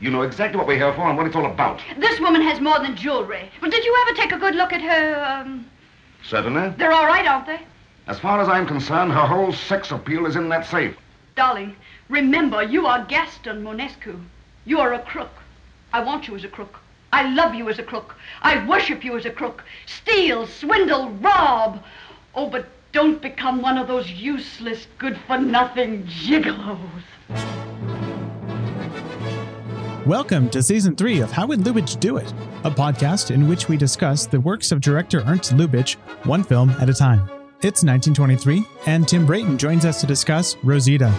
You know exactly what we're here for and what it's all about. This woman has more than jewelry. Well, did you ever take a good look at her? Um, Certainly. they're all right, aren't they? As far as I'm concerned, her whole sex appeal is in that safe. Darling, remember, you are Gaston Monescu. You are a crook. I want you as a crook. I love you as a crook. I worship you as a crook. Steal, swindle, rob. Oh, but don't become one of those useless, good-for-nothing gigolos. Welcome to season three of How Would Lubitsch Do It, a podcast in which we discuss the works of director Ernst Lubitsch, one film at a time. It's 1923, and Tim Brayton joins us to discuss Rosita.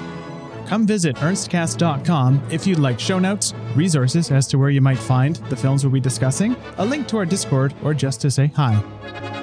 Come visit ernstcast.com if you'd like show notes, resources as to where you might find the films we'll be discussing, a link to our Discord, or just to say hi.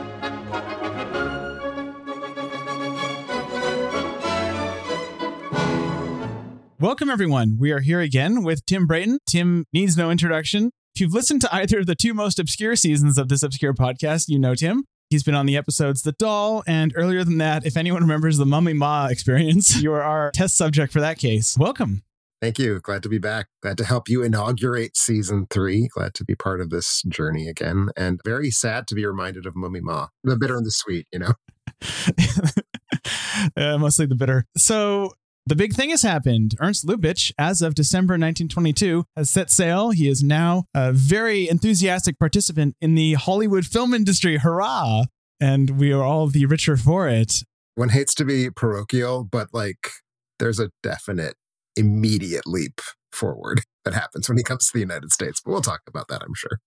Welcome, everyone. We are here again with Tim Brayton. Tim needs no introduction. If you've listened to either of the two most obscure seasons of this obscure podcast, you know Tim. He's been on the episodes The Doll, and earlier than that, if anyone remembers the Mummy Ma experience, you are our test subject for that case. Welcome. Thank you. Glad to be back. Glad to help you inaugurate season three. Glad to be part of this journey again. And very sad to be reminded of Mummy Ma. The bitter and the sweet, you know? uh, mostly the bitter. So, the big thing has happened. Ernst Lubitsch, as of December 1922, has set sail. He is now a very enthusiastic participant in the Hollywood film industry. Hurrah! And we are all the richer for it. One hates to be parochial, but like there's a definite immediate leap forward that happens when he comes to the United States. But we'll talk about that, I'm sure.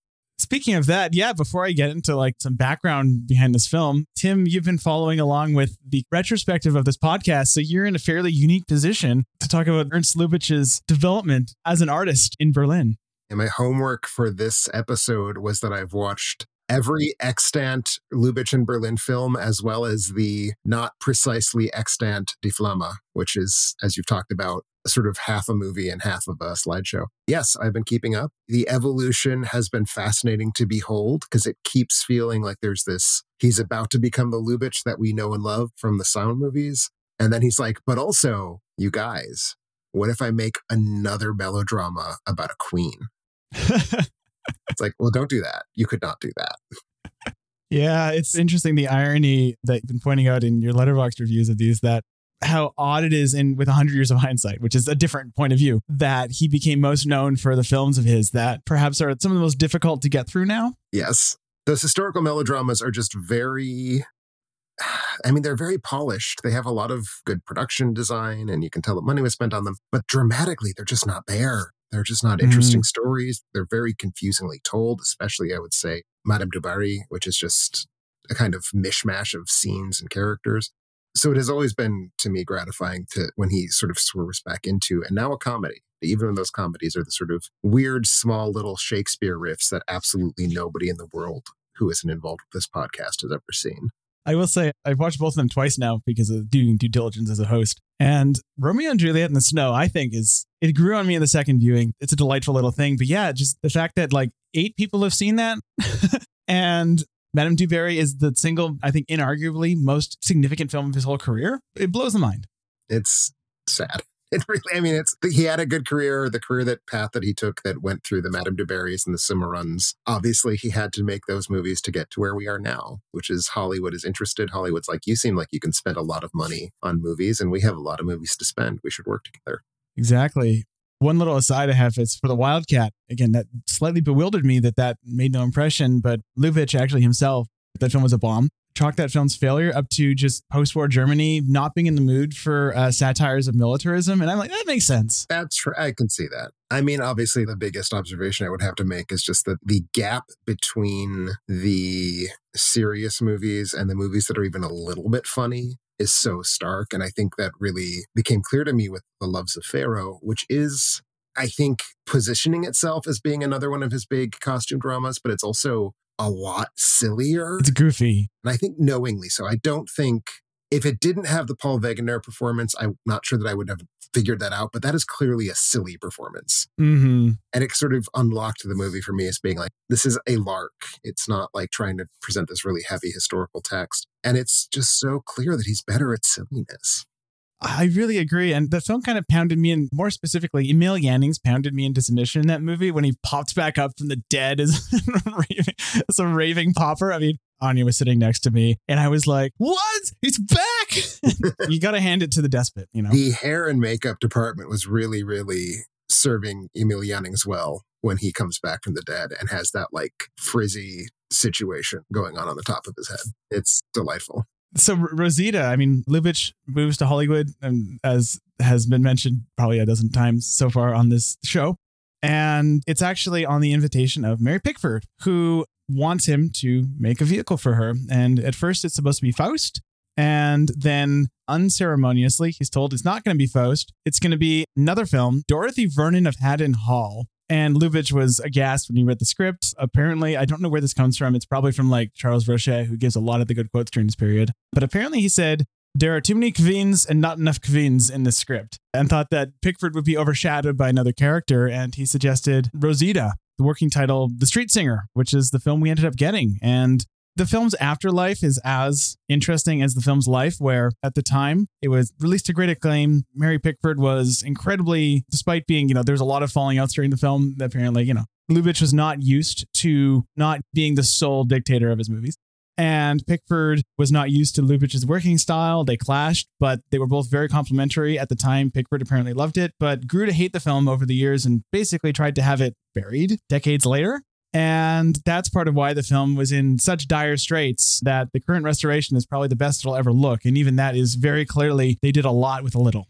Speaking of that, yeah, before I get into like some background behind this film, Tim, you've been following along with the retrospective of this podcast. So you're in a fairly unique position to talk about Ernst Lubitsch's development as an artist in Berlin. And my homework for this episode was that I've watched every extant Lubitsch in Berlin film, as well as the not precisely extant Die Flamme, which is, as you've talked about, sort of half a movie and half of a slideshow. Yes, I've been keeping up. The evolution has been fascinating to behold because it keeps feeling like there's this, he's about to become the Lubitsch that we know and love from the sound movies. And then he's like, but also, you guys, what if I make another melodrama about a queen? it's like, well, don't do that. You could not do that. Yeah, it's interesting the irony that you've been pointing out in your Letterboxd reviews of these that how odd it is in with 100 years of hindsight which is a different point of view that he became most known for the films of his that perhaps are some of the most difficult to get through now Yes. Those historical melodramas are just very, I mean, they're very polished. They have a lot of good production design and you can tell that money was spent on them, but dramatically, they're just not there. They're just not mm-hmm. interesting stories. They're very confusingly told, especially, I would say, Madame du Barry, which is just a kind of mishmash of scenes and characters. So it has always been to me gratifying to when he sort of swerves back into and now a comedy. Even when those comedies are the sort of weird, small little Shakespeare riffs that absolutely nobody in the world who isn't involved with this podcast has ever seen. I will say I've watched both of them twice now because of doing due diligence as a host. And Romeo and Juliet in the Snow, I think, is it grew on me in the second viewing. It's a delightful little thing. But yeah, just the fact that like eight people have seen that and Madame du Barry is the single, I think, inarguably most significant film of his whole career. It blows the mind. It's sad. It really, I mean, it's he had a good career, the career that path that he took that went through the Madame du Barrys and the Sumuruns. Obviously, he had to make those movies to get to where we are now, which is Hollywood is interested. Hollywood's like, you seem like you can spend a lot of money on movies, and we have a lot of movies to spend. We should work together. Exactly. One little aside I have is for the Wildcat. Again, that slightly bewildered me that that made no impression, but Lubitsch actually himself, that film was a bomb. Chalked that film's failure up to just post-war Germany not being in the mood for uh, satires of militarism, and I'm like, that makes sense. That's true. I can see that. I mean, obviously, the biggest observation I would have to make is just that the gap between the serious movies and the movies that are even a little bit funny is so stark. And I think that really became clear to me with The Loves of Pharaoh, which is, I think, positioning itself as being another one of his big costume dramas, but it's also a lot sillier. It's goofy. And I think knowingly so. I don't think if it didn't have the Paul Wegener performance, I'm not sure that I would have figured that out, but that is clearly a silly performance. Mm-hmm. And it sort of unlocked the movie for me as being like, this is a lark. It's not like trying to present this really heavy historical text. And it's just so clear that he's better at silliness. I really agree. And the film kind of pounded me in, more specifically, Emil Jannings pounded me into submission in that movie when he popped back up from the dead as, as a raving popper. I mean, Anya was sitting next to me and I was like, what? He's back. you got to hand it to the despot, you know? The hair and makeup department was really, really serving Emil Jannings well when he comes back from the dead and has that like frizzy situation going on on the top of his head. It's delightful so Rosita, I mean, Lubitsch moves to Hollywood, and as has been mentioned probably a dozen times so far on this show. And it's actually on the invitation of Mary Pickford, who wants him to make a vehicle for her. And at first, it's supposed to be Faust. And then unceremoniously, he's told it's not going to be Faust. It's going to be another film, Dorothy Vernon of Haddon Hall. And Lubitsch was aghast when he read the script. Apparently, I don't know where this comes from. It's probably from like Charles Rosher, who gives a lot of the good quotes during this period. But apparently, he said, there are too many Kvins and not enough Kvins in the script, and thought that Pickford would be overshadowed by another character. And he suggested Rosita, the working title, The Street Singer, which is the film we ended up getting. And the film's afterlife is as interesting as the film's life, where at the time it was released to great acclaim. Mary Pickford was incredibly, despite being, you know, there's a lot of falling outs during the film. That apparently, you know, Lubitsch was not used to not being the sole dictator of his movies. And Pickford was not used to Lubitsch's working style. They clashed, but they were both very complimentary. At the time, Pickford apparently loved it, but grew to hate the film over the years and basically tried to have it buried decades later. And that's part of why the film was in such dire straits that the current restoration is probably the best it'll ever look. And even that is very clearly, they did a lot with a little.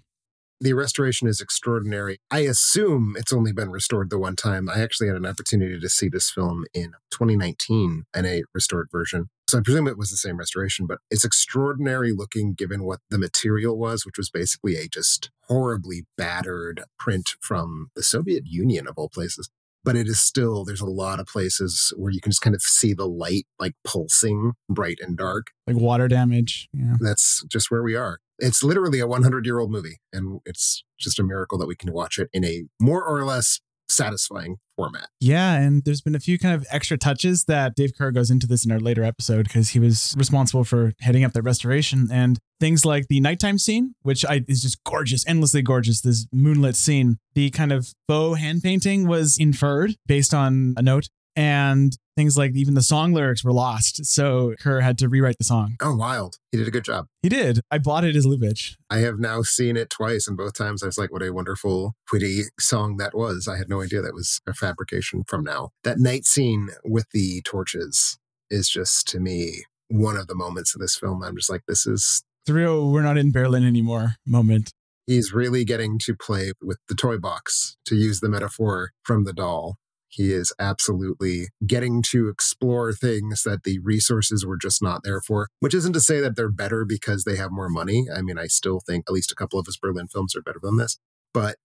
The restoration is extraordinary. I assume it's only been restored the one time. I actually had an opportunity to see this film in 2019 in a restored version. So I presume it was the same restoration, but it's extraordinary looking given what the material was, which was basically a just horribly battered print from the Soviet Union of all places but it is still there's a lot of places where you can just kind of see the light like pulsing bright and dark. Like water damage yeah. That's just where we are. It's literally a 100 year old movie and it's just a miracle that we can watch it in a more or less satisfying format. Yeah, and there's been a few kind of extra touches that Dave Kehr goes into this in our later episode because he was responsible for heading up the restoration and things like the nighttime scene, which I, is just gorgeous, endlessly gorgeous. This moonlit scene, the kind of faux hand painting was inferred based on a note and things like even the song lyrics were lost. So Kehr had to rewrite the song. Oh, wild. He did a good job. He did. I bought it as Lubitsch. I have now seen it twice, and both times I was like, what a wonderful, witty song that was. I had no idea that was a fabrication from now. That night scene with the torches is just, to me, one of the moments of this film. I'm just like, this is. 3 we're not in Berlin anymore moment. He's really getting to play with the toy box, to use the metaphor from the doll he is absolutely getting to explore things that the resources were just not there for, which isn't to say that they're better because they have more money. I mean, I still think at least a couple of his Berlin films are better than this, but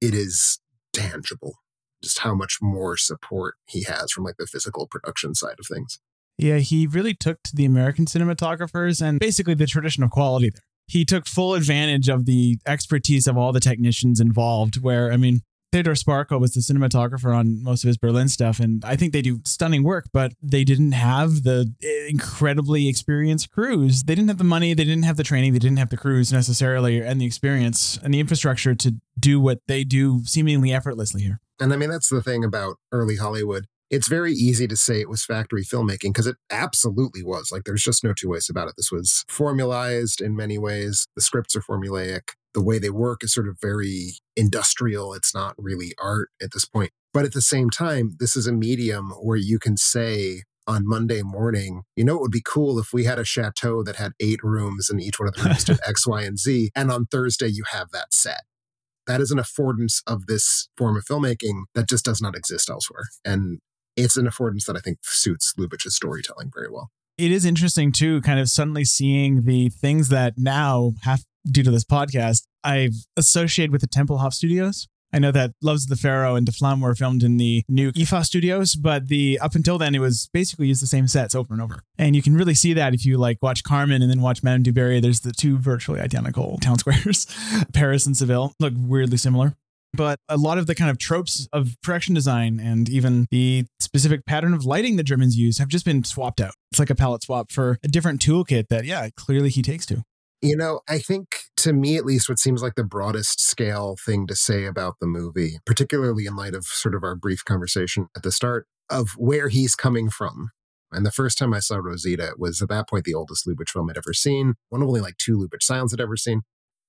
it is tangible just how much more support he has from like the physical production side of things. Yeah, he really took to the American cinematographers and basically the tradition of quality there. He took full advantage of the expertise of all the technicians involved, where, I mean, Theodore Sparkuhl was the cinematographer on most of his Berlin stuff, and I think they do stunning work, but they didn't have the eh, incredibly experienced crews. They didn't have the money, they didn't have the training, they didn't have the crews necessarily, and the experience and the infrastructure to do what they do seemingly effortlessly here. And I mean, that's the thing about early Hollywood. It's very easy to say it was factory filmmaking because it absolutely was. Like, there's just no two ways about it. This was formalized in many ways. The scripts are formulaic the way they work is sort of very industrial. It's not really art at this point. But at the same time, this is a medium where you can say on Monday morning, you know, it would be cool if we had a chateau that had eight rooms and each one of the rooms did X, Y, and Z. And on Thursday, you have that set. That is an affordance of this form of filmmaking that just does not exist elsewhere. And it's an affordance that I think suits Lubitsch's storytelling very well. It is interesting too, kind of suddenly seeing the things that now have due to this podcast, I've associated with the Tempelhof Studios. I know that Loves of the Pharaoh and Die Flamme were filmed in the new EFA studios, but the up until then it was basically used the same sets over and over. And you can really see that if you like watch Carmen and then watch Madame du Barry. There's the two virtually identical town squares, Paris and Seville, look weirdly similar. But a lot of the kind of tropes of production design and even the specific pattern of lighting the Germans use have just been swapped out. It's like a palette swap for a different toolkit that, yeah, clearly he takes to. You know, I think to me at least, what seems like the broadest scale thing to say about the movie, particularly in light of sort of our brief conversation at the start of where he's coming from. And the first time I saw Rosita was at that point the oldest Lubitsch film I'd ever seen, one of only like two Lubitsch Silents I'd ever seen.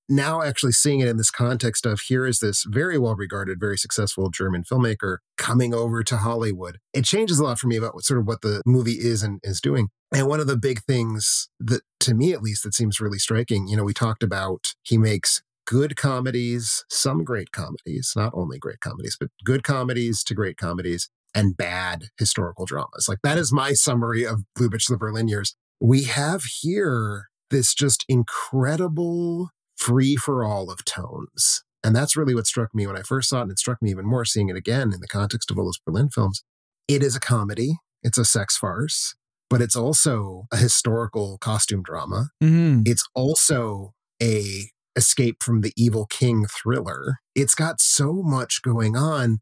Now, actually seeing it in this context of here is this very well regarded, very successful German filmmaker coming over to Hollywood, it changes a lot for me about what sort of what the movie is and is doing. And one of the big things that, to me at least, that seems really striking, you know, we talked about he makes good comedies, some great comedies, not only great comedies, but good comedies to great comedies and bad historical dramas. Like that is my summary of Lubitsch the Berlin years. We have here this just incredible free for all of tones. And that's really what struck me when I first saw it. And it struck me even more seeing it again in the context of all those Berlin films. It is a comedy, it's a sex farce, but it's also a historical costume drama. Mm-hmm. It's also a escape from the evil king thriller. It's got so much going on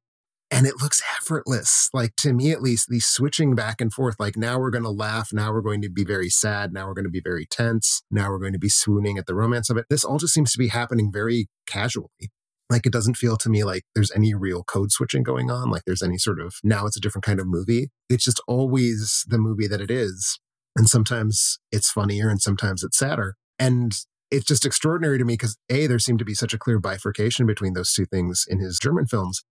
and it looks effortless. Like to me, at least, the switching back and forth. Like now we're going to laugh. Now we're going to be very sad. Now we're going to be very tense. Now we're going to be swooning at the romance of it. This all just seems to be happening very casually. Like it doesn't feel to me like there's any real code switching going on. Like there's any sort of now it's a different kind of movie. It's just always the movie that it is. And sometimes it's funnier and sometimes it's sadder. And it's just extraordinary to me because A, there seemed to be such a clear bifurcation between those two things in his German films.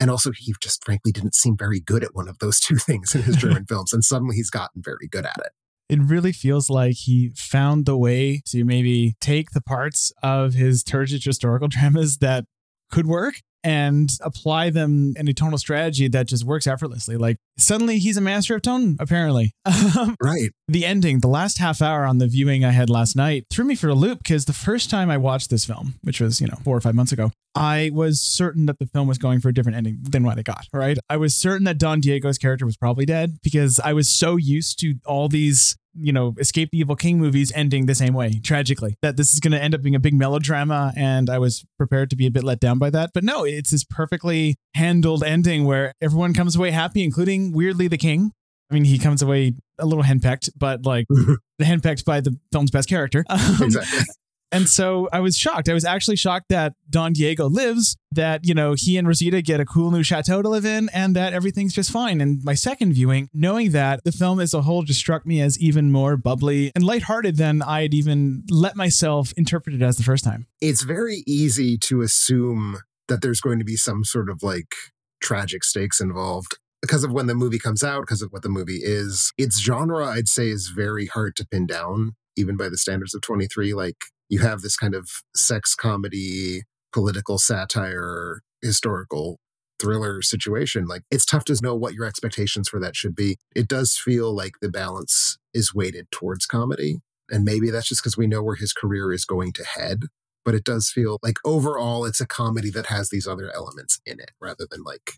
And also, he just frankly didn't seem very good at one of those two things in his German films. And suddenly he's gotten very good at it. It really feels like he found the way to maybe take the parts of his turgid historical dramas that could work and apply them in a tonal strategy that just works effortlessly. Like suddenly he's a master of tone, apparently. Um, right. The ending, the last half hour on the viewing I had last night, threw me for a loop because the first time I watched this film, which was, you know, four or five months ago, I was certain that the film was going for a different ending than what I got, right? I was certain that Don Diego's character was probably dead because I was so used to all these you know, Escape the Evil King movies ending the same way, tragically. That this is going to end up being a big melodrama, and I was prepared to be a bit let down by that. But no, it's this perfectly handled ending where everyone comes away happy, including weirdly the king. I mean, he comes away a little henpecked, but like the henpecked by the film's best character. Um, exactly. And so I was shocked. I was actually shocked that Don Diego lives, that, you know, he and Rosita get a cool new chateau to live in, and that everything's just fine. And my second viewing, knowing that the film as a whole just struck me as even more bubbly and lighthearted than I had even let myself interpret it as the first time. It's very easy to assume that there's going to be some sort of like tragic stakes involved because of when the movie comes out, because of what the movie is. Its genre, I'd say, is very hard to pin down, even by the standards of 23. Like, you have this kind of sex comedy, political satire, historical thriller situation. Like it's tough to know what your expectations for that should be. It does feel like the balance is weighted towards comedy. And maybe that's just because we know where his career is going to head. But it does feel like overall it's a comedy that has these other elements in it rather than like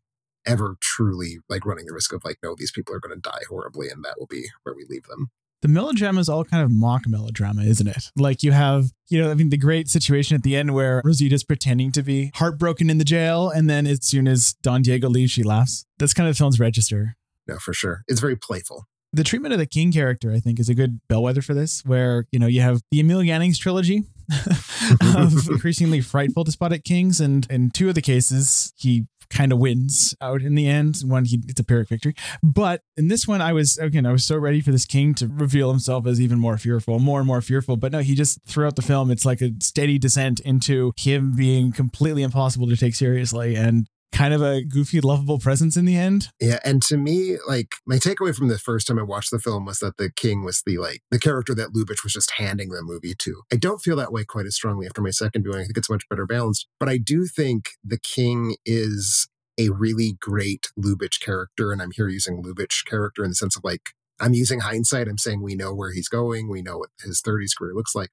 ever truly like running the risk of like, no, these people are going to die horribly and that will be where we leave them the melodrama is all kind of mock melodrama, isn't it? Like you have, you know, I mean, the great situation at the end where Rosita's pretending to be heartbroken in the jail, and then as soon as Don Diego leaves, she laughs. That's kind of the film's register. No, for sure. It's very playful. The treatment of the King character, I think, is a good bellwether for this, where, you know, you have the Emil Jannings trilogy of increasingly frightful despotic kings. And in two of the cases, he kind of wins out in the end. when he it's a Pyrrhic victory. But in this one, I was again, I was so ready for this king to reveal himself as even more fearful, more and more fearful. But no, he just throughout the film, it's like a steady descent into him being completely impossible to take seriously and kind of a goofy, lovable presence in the end. Yeah, and to me, like my takeaway from the first time I watched the film was that the king was the like the character that Lubitsch was just handing the movie to. I don't feel that way quite as strongly after my second viewing. I think it's much better balanced, but I do think the king is a really great Lubitsch character, and I'm here using Lubitsch character in the sense of like I'm using hindsight. I'm saying we know where he's going. We know what his 30s career looks like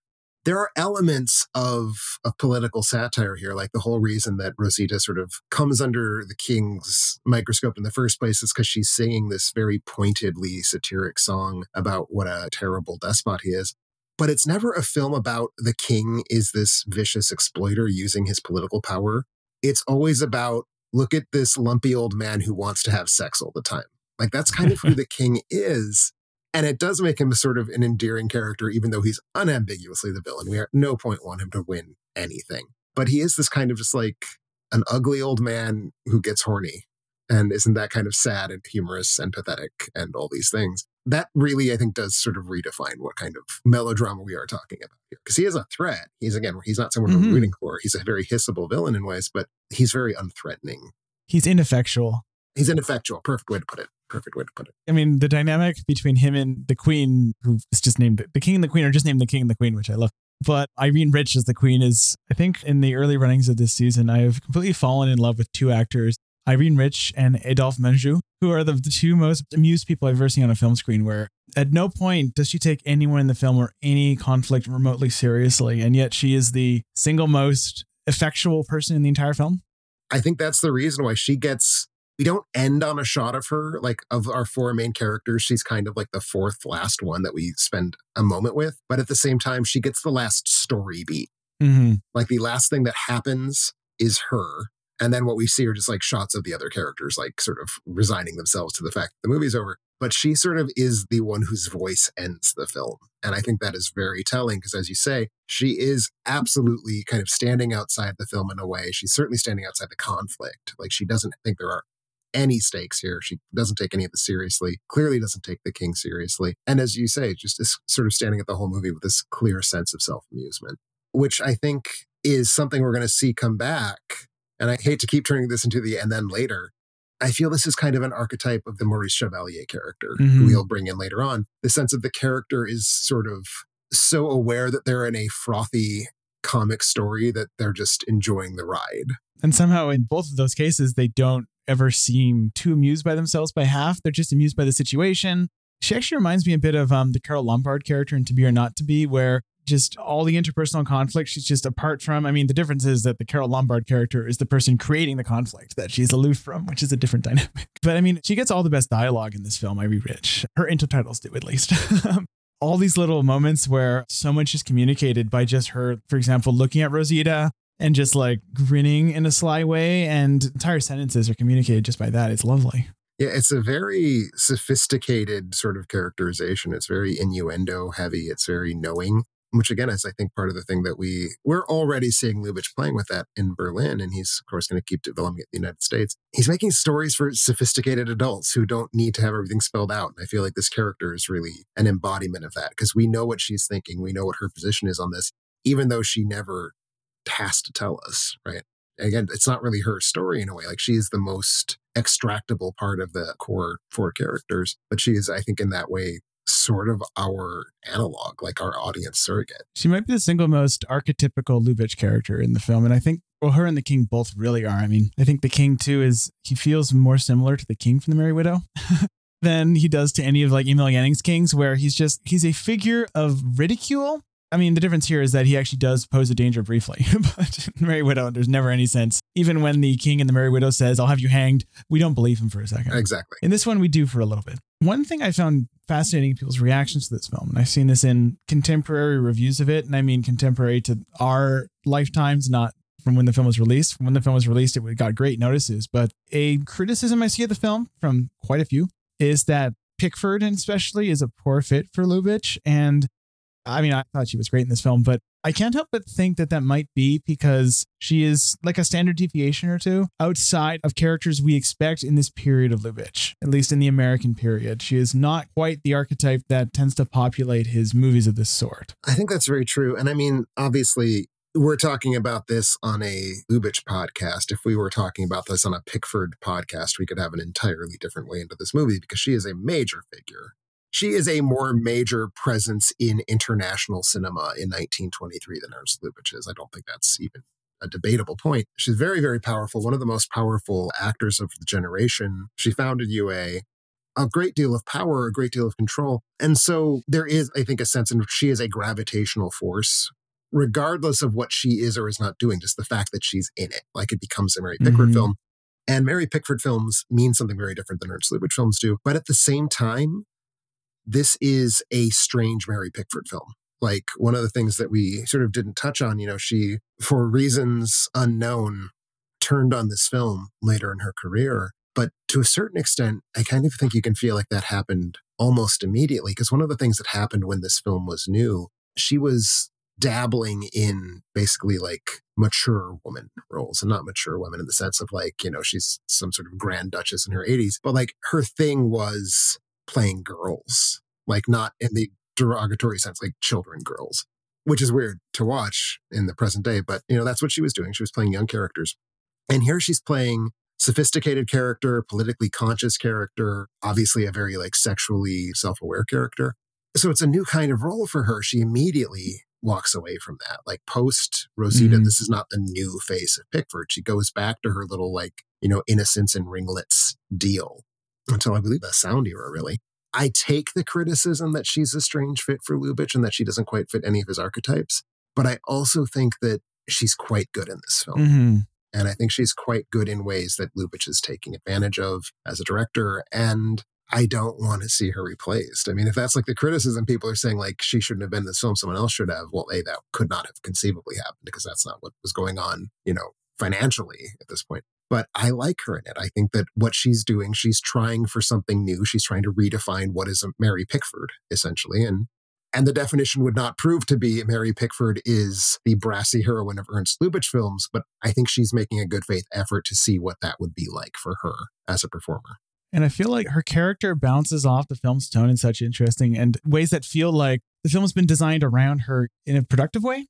there are elements of, of political satire here, like the whole reason that Rosita sort of comes under the king's microscope in the first place is because she's singing this very pointedly satiric song about what a terrible despot he is. But it's never a film about the king is this vicious exploiter using his political power. It's always about look at this lumpy old man who wants to have sex all the time. Like that's kind of who the king is. And it does make him sort of an endearing character, even though he's unambiguously the villain. We at no point want him to win anything. But he is this kind of just like an ugly old man who gets horny and isn't that kind of sad and humorous and pathetic and all these things. That really, I think, does sort of redefine what kind of melodrama we are talking about here. Because he is a threat. He's, again, he's not someone Mhm. we're rooting for. He's a very hissable villain in ways, but he's very unthreatening. He's ineffectual. He's ineffectual. Perfect way to put it. Perfect way to put it. I mean, the dynamic between him and the queen, who is just named the king and the queen, or just named the king and the queen, which I love. But Irene Rich as the queen is, I think, in the early runnings of this season, I have completely fallen in love with two actors, Irene Rich and Adolphe Menjou, who are the, the two most amused people I've ever seen on a film screen. Where at no point does she take anyone in the film or any conflict remotely seriously, and yet she is the single most effectual person in the entire film. I think that's the reason why she gets. We don't end on a shot of her. Like, of our four main characters, she's kind of like the fourth last one that we spend a moment with. But at the same time, she gets the last story beat. Mm-hmm. Like, the last thing that happens is her. And then what we see are just like shots of the other characters, like sort of resigning themselves to the fact the movie's over. But she sort of is the one whose voice ends the film. And I think that is very telling because, as you say, she is absolutely kind of standing outside the film in a way. She's certainly standing outside the conflict. Like, she doesn't think there are any stakes here. She doesn't take any of this seriously, clearly doesn't take the king seriously. And as you say, just is sort of standing at the whole movie with this clear sense of self amusement, which I think is something we're going to see come back. And I hate to keep turning this into the and then later. I feel this is kind of an archetype of the Maurice Chevalier character, Mhm. who we'll bring in later on. The sense of the character is sort of so aware that they're in a frothy comic story that they're just enjoying the ride. And somehow, in both of those cases, they don't ever seem too amused by themselves by half. They're just amused by the situation. She actually reminds me a bit of um, the Carole Lombard character in To Be or Not to Be, where just all the interpersonal conflict she's just apart from. I mean, the difference is that the Carole Lombard character is the person creating the conflict that she's aloof from, which is a different dynamic. But I mean, she gets all the best dialogue in this film, Ivy Rich. Her intertitles do, at least. all these little moments where so much is communicated by just her, for example, looking at Rosita and just like grinning in a sly way, and entire sentences are communicated just by that. It's lovely. Yeah, it's a very sophisticated sort of characterization. It's very innuendo heavy. It's very knowing, which again is I think part of the thing that we we're already seeing Lubitsch playing with that in Berlin, and he's of course going to keep developing it in the United States. He's making stories for sophisticated adults who don't need to have everything spelled out. And I feel like this character is really an embodiment of that because we know what she's thinking, we know what her position is on this, even though she never has to tell us, right? Again, it's not really her story in a way. Like she is the most extractable part of the core four characters, but she is, I think, in that way, sort of our analog, like our audience surrogate. She might be the single most archetypical Lubitsch character in the film. And I think, well, her and the king both really are. I mean, I think the king, too, is he feels more similar to the king from the Merry Widow. Than he does to any of like Emil Jannings' kings, where he's just he's a figure of ridicule. I mean, the difference here is that he actually does pose a danger briefly, but Merry Widow, there's never any sense. Even when the king and the Merry Widow says, "I'll have you hanged," we don't believe him for a second. Exactly. In this one, we do for a little bit. One thing I found fascinating people's reactions to this film, and I've seen this in contemporary reviews of it, and I mean contemporary to our lifetimes, not from when the film was released. From when the film was released, it got great notices. But a criticism I see of the film from quite a few is that Pickford, especially, is a poor fit for Lubitsch. And I mean, I thought she was great in this film, but I can't help but think that that might be because she is like a standard deviation or two outside of characters we expect in this period of Lubitsch, at least in the American period. She is not quite the archetype that tends to populate his movies of this sort. I think that's very true. And I mean, obviously, we're talking about this on a Lubitsch podcast. If we were talking about this on a Pickford podcast, we could have an entirely different way into this movie because she is a major figure. She is a more major presence in international cinema in 1923 than Ernst Lubitsch is. I don't think that's even a debatable point. She's very, very powerful, one of the most powerful actors of the generation. She founded UA, a great deal of power, a great deal of control. And so there is, I think, a sense in which she is a gravitational force regardless of what she is or is not doing, just the fact that she's in it, like it becomes a Mary Pickford Mhm. film. And Mary Pickford films mean something very different than Ernst Lubitsch films do. But at the same time, this is a strange Mary Pickford film. Like one of the things that we sort of didn't touch on, you know, she, for reasons unknown, turned on this film later in her career. But to a certain extent, I kind of think you can feel like that happened almost immediately. Because one of the things that happened when this film was new, she was dabbling in basically like mature woman roles and not mature women in the sense of like, you know, she's some sort of grand duchess in her 80s, but like her thing was playing girls, like not in the derogatory sense, like children girls, which is weird to watch in the present day. But, you know, that's what she was doing. She was playing young characters. And here she's playing sophisticated character, politically conscious character, obviously a very like sexually self-aware character. So it's a new kind of role for her. She immediately walks away from that. Like post Rosita, Mhm. this is not the new face of Pickford. She goes back to her little like, you know, innocence and ringlets deal until I believe the sound era, really. I take the criticism that she's a strange fit for Lubitsch and that she doesn't quite fit any of his archetypes. But I also think that she's quite good in this film. hmm And I think she's quite good in ways that Lubitsch is taking advantage of as a director. And I don't want to see her replaced. I mean, if that's like the criticism, people are saying like she shouldn't have been in this film, someone else should have. Well, A, that could not have conceivably happened because that's not what was going on, you know, financially at this point. But I like her in it. I think that what she's doing, she's trying for something new. She's trying to redefine what is a Mary Pickford, essentially. And and the definition would not prove to be Mary Pickford is the brassy heroine of Ernst Lubitsch films, but I think she's making a good faith effort to see what that would be like for her as a performer. And I feel like her character bounces off the film's tone in such interesting and ways that feel like the film's been designed around her in a productive way.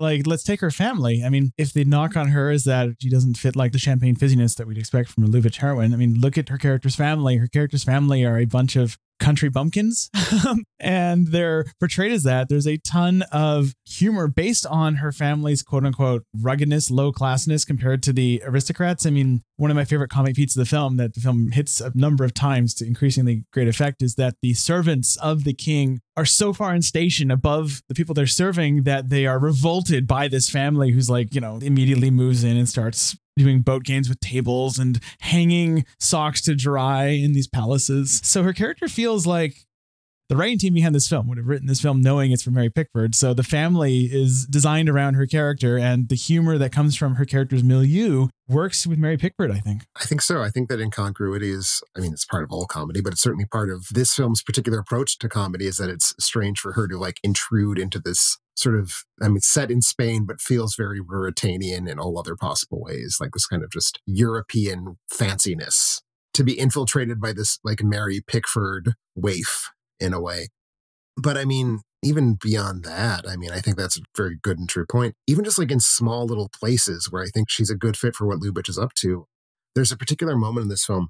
Like, let's take her family. I mean, if the knock on her is that she doesn't fit like the champagne fizziness that we'd expect from a Lubitsch heroine, I mean, look at her character's family. Her character's family are a bunch of country bumpkins um, and they're portrayed as that. There's a ton of humor based on her family's quote unquote ruggedness, low classness compared to the aristocrats. I mean, one of my favorite comic beats of the film that the film hits a number of times to increasingly great effect is that the servants of the king are so far in station above the people they're serving that they are revolted by this family who's like, you know, immediately moves in and starts doing boat games with tables and hanging socks to dry in these palaces. So her character feels like the writing team behind this film would have written this film knowing it's for Mary Pickford. So the family is designed around her character, and the humor that comes from her character's milieu works with Mary Pickford, I think. I think so. I think that incongruity is, I mean, it's part of all comedy, but it's certainly part of this film's particular approach to comedy is that it's strange for her to like intrude into this sort of, I mean, set in Spain, but feels very Ruritanian in all other possible ways, like this kind of just European fanciness to be infiltrated by this like Mary Pickford waif in a way. But I mean, even beyond that, I mean, I think that's a very good and true point. Even just like in small little places where I think she's a good fit for what Lubitsch is up to, there's a particular moment in this film.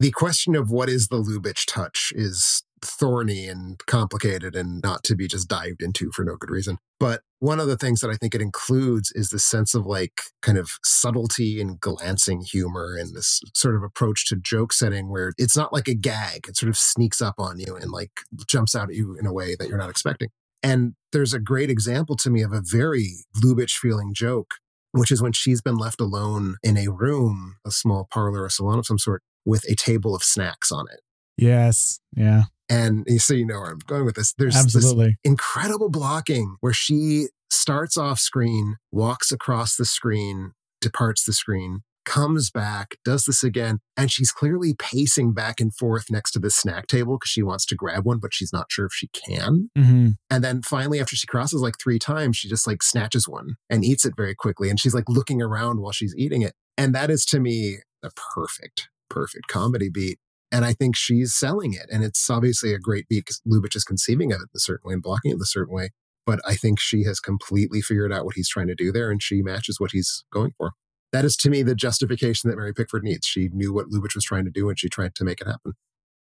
The question of what is the Lubitsch touch is thorny and complicated and not to be just dived into for no good reason. But one of the things that I think it includes is the sense of like kind of subtlety and glancing humor and this sort of approach to joke setting where it's not like a gag. It sort of sneaks up on you and like jumps out at you in a way that you're not expecting. And there's a great example to me of a very Lubitsch feeling joke, which is when she's been left alone in a room, a small parlor, a salon of some sort, with a table of snacks on it. Yes. Yeah. And so you know where I'm going with this. There's this Absolutely. incredible blocking where she starts off screen, walks across the screen, departs the screen, comes back, does this again, and she's clearly pacing back and forth next to the snack table because she wants to grab one, but she's not sure if she can. hmm And then finally, after she crosses like three times, she just like snatches one and eats it very quickly. And she's like looking around while she's eating it. And that is to me a perfect, perfect comedy beat. And I think she's selling it. And it's obviously a great beat because Lubitsch is conceiving of it a certain way and blocking it a certain way. But I think she has completely figured out what he's trying to do there and she matches what he's going for. That is to me the justification that Mary Pickford needs. She knew what Lubitsch was trying to do and she tried to make it happen.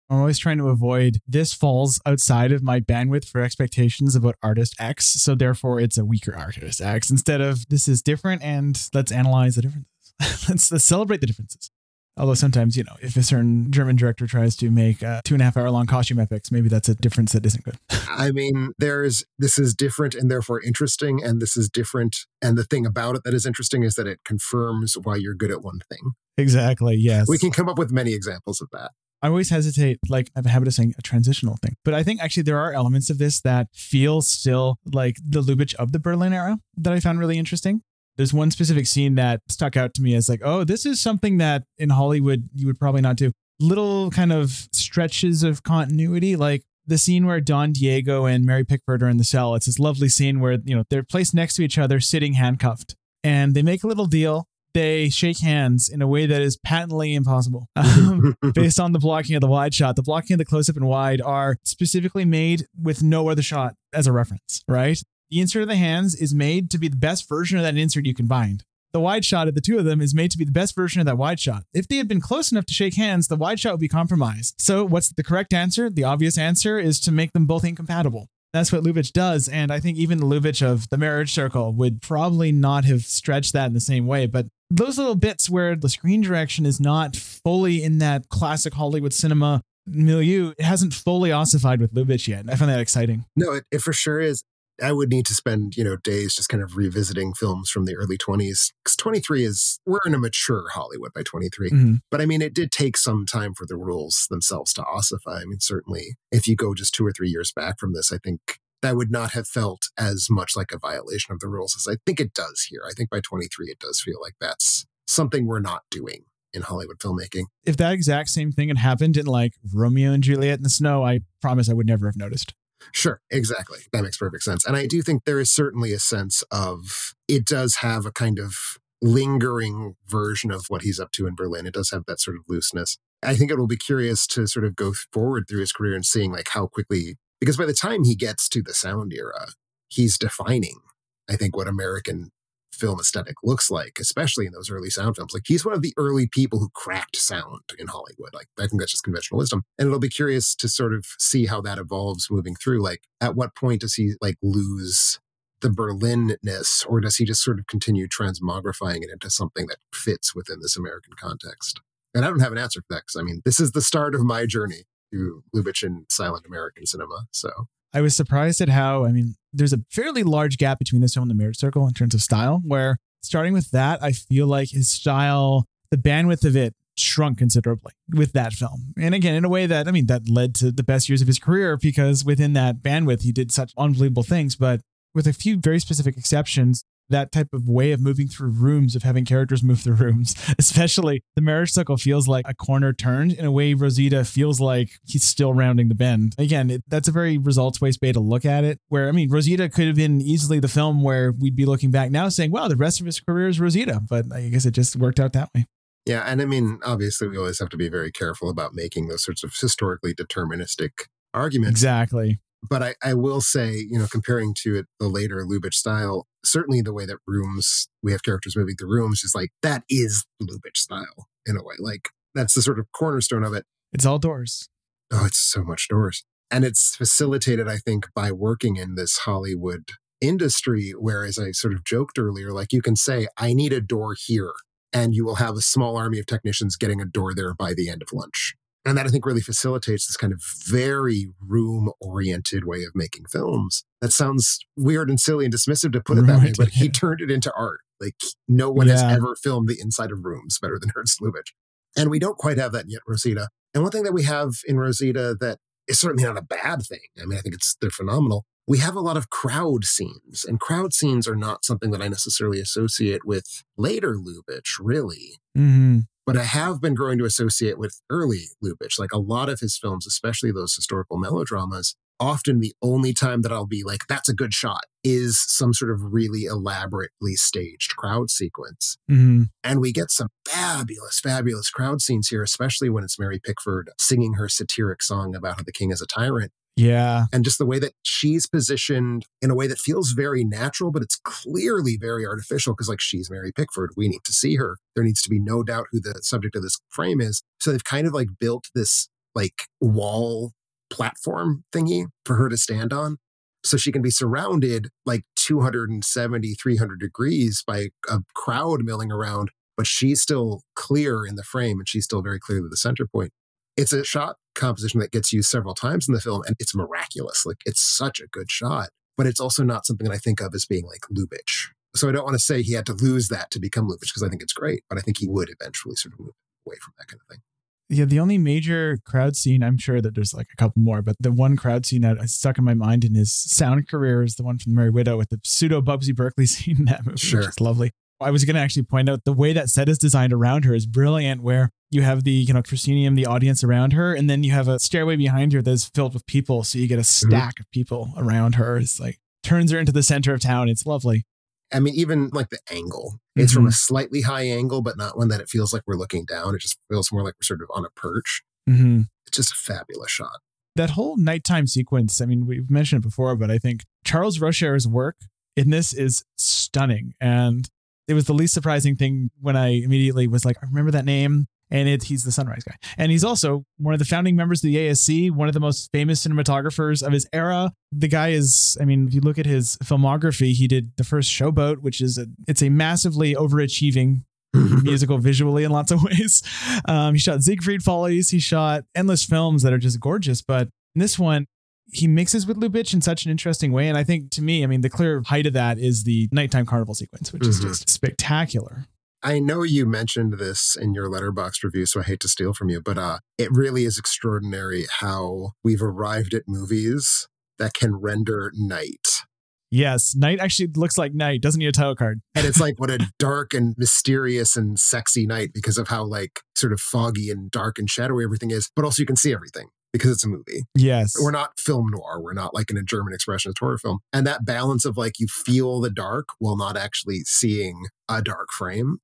I'm always trying to avoid this falls outside of my bandwidth for expectations about artist X. So therefore, it's a weaker artist X instead of this is different and let's analyze the differences. let's, let's celebrate the differences. Although sometimes, you know, if a certain German director tries to make a two and a half hour long costume epics, maybe that's a difference that isn't good. I mean, there's this is different and therefore interesting, and this is different. And the thing about it that is interesting is that it confirms why you're good at one thing. exactly. Yes. We can come up with many examples of that. I always hesitate, like I have a habit of saying a transitional thing. But I think actually there are elements of this that feel still like the Lubitsch of the Berlin era that I found really interesting. There's one specific scene that stuck out to me as like, oh, this is something that in Hollywood you would probably not do. Little kind of stretches of continuity, like the scene where Don Diego and Mary Pickford are in the cell. It's this lovely scene where, you know, they're placed next to each other, sitting handcuffed, and they make a little deal. They shake hands in a way that is patently impossible um, based on the blocking of the wide shot. The blocking of the close up and wide are specifically made with no other shot as a reference, right? The insert of the hands is made to be the best version of that insert you can find the wide shot of the two of them is made to be the best version of that wide shot. If they had been close enough to shake hands, the wide shot would be compromised. So, what's the correct answer? The obvious answer is to make them both incompatible. That's what Lubitsch does. And I think even the Lubitsch of the marriage circle would probably not have stretched that in the same way. But those little bits where the screen direction is not fully in that classic Hollywood cinema milieu, it hasn't fully ossified with Lubitsch yet. I find that exciting. No, it, it for sure is. I would need to spend, you know, days just kind of revisiting films from the early 20s. Because 23 is, we're in a mature Hollywood by 23. Mm-hmm. But I mean, it did take some time for the rules themselves to ossify. I mean, certainly, if you go just two or three years back from this, I think that would not have felt as much like a violation of the rules as I think it does here. I think by 23, it does feel like that's something we're not doing in Hollywood filmmaking. If that exact same thing had happened in like Romeo and Juliet in the snow, I promise I would never have noticed. Sure, exactly. That makes perfect sense. And I do think there is certainly a sense of it does have a kind of lingering version of what he's up to in Berlin. It does have that sort of looseness. I think it will be curious to sort of go forward through his career and seeing like how quickly, because by the time he gets to the sound era, he's defining, I think, what American film aesthetic looks like, especially in those early sound films. Like he's one of the early people who cracked sound in Hollywood. Like I think that's just conventional wisdom. And it'll be curious to sort of see how that evolves moving through. Like at what point does he like lose the Berlinness, or does he just sort of continue transmogrifying it into something that fits within this American context? And I don't have an answer for that because I mean, this is the start of my journey through Lubitsch and silent American cinema. So I was surprised at how, I mean, there's a fairly large gap between this film and the Marriage Circle in terms of style, where starting with that, I feel like his style, the bandwidth of it shrunk considerably with that film. And again, in a way that, I mean, that led to the best years of his career because within that bandwidth, he did such unbelievable things. But with a few very specific exceptions, that type of way of moving through rooms, of having characters move through rooms, especially the marriage circle feels like a corner turned in a way Rosita feels like he's still rounding the bend. Again, it, that's a very results based way to look at it. Where, I mean, Rosita could have been easily the film where we'd be looking back now saying, wow, the rest of his career is Rosita. But I guess it just worked out that way. Yeah. And I mean, obviously, we always have to be very careful about making those sorts of historically deterministic arguments. Exactly but I, I will say, you know, comparing to it, the later Lubitsch style, certainly the way that rooms, we have characters moving through rooms is like, that is Lubitsch style in a way. Like, that's the sort of cornerstone of it. It's all doors. Oh, it's so much doors. And it's facilitated, I think, by working in this Hollywood industry, where, as I sort of joked earlier, like you can say, I need a door here. And you will have a small army of technicians getting a door there by the end of lunch. And that I think really facilitates this kind of very room oriented way of making films. That sounds weird and silly and dismissive to put it that way, but he turned it into art. Like no one yeah. has ever filmed the inside of rooms better than Ernst Lubitsch. And we don't quite have that yet, Rosita. And one thing that we have in Rosita that is certainly not a bad thing. I mean, I think it's they're phenomenal. We have a lot of crowd scenes, and crowd scenes are not something that I necessarily associate with later Lubitsch, really. Mm-hmm but I have been growing to associate with early Lubitsch. Like a lot of his films, especially those historical melodramas, often the only time that I'll be like, that's a good shot is some sort of really elaborately staged crowd sequence. Mm-hmm. And we get some fabulous, fabulous crowd scenes here, especially when it's Mary Pickford singing her satiric song about how the king is a tyrant. Yeah. And just the way that she's positioned in a way that feels very natural, but it's clearly very artificial because, like, she's Mary Pickford. We need to see her. There needs to be no doubt who the subject of this frame is. So they've kind of like built this like wall platform thingy for her to stand on. So she can be surrounded like 270, 300 degrees by a crowd milling around, but she's still clear in the frame and she's still very clearly the center point. It's a shot composition that gets used several times in the film, and it's miraculous. Like it's such a good shot, but it's also not something that I think of as being like Lubitsch. So I don't want to say he had to lose that to become Lubitsch because I think it's great, but I think he would eventually sort of move away from that kind of thing. Yeah, the only major crowd scene, I'm sure that there's like a couple more, but the one crowd scene that stuck in my mind in his sound career is the one from the Merry Widow with the pseudo Busby Berkeley scene in that movie, sure. which is lovely. I was going to actually point out the way that set is designed around her is brilliant, where you have the, you know, proscenium, the audience around her, and then you have a stairway behind her that's filled with people. So you get a stack of people around her. It's like turns her into the center of town. It's lovely. I mean, even like the angle, it's from a slightly high angle, but not one that it feels like we're looking down. It just feels more like we're sort of on a perch. Mm-hmm. It's just a fabulous shot. That whole nighttime sequence, I mean, we've mentioned it before, but I think Charles Rosher's work in this is stunning. And it was the least surprising thing when I immediately was like, I remember that name. And it, he's the sunrise guy. And he's also one of the founding members of the ASC, one of the most famous cinematographers of his era. The guy is, I mean, if you look at his filmography, he did the first Showboat, which is a, it's a massively overachieving musical visually in lots of ways. Um, he shot Ziegfeld Follies. He shot endless films that are just gorgeous. But in this one, he mixes with Lubitsch in such an interesting way. And I think to me, I mean, the clear height of that is the nighttime carnival sequence, which is Mhm. just spectacular. I know you mentioned this in your Letterboxd review, so I hate to steal from you, but uh, it really is extraordinary how we've arrived at movies that can render night. Yes, night actually looks like night. Doesn't need a title card. And it's like what a dark and mysterious and sexy night because of how like sort of foggy and dark and shadowy everything is, but also you can see everything because it's a movie. Yes. We're not film noir. We're not like in a German expressionist horror film. And that balance of like you feel the dark while not actually seeing a dark frame.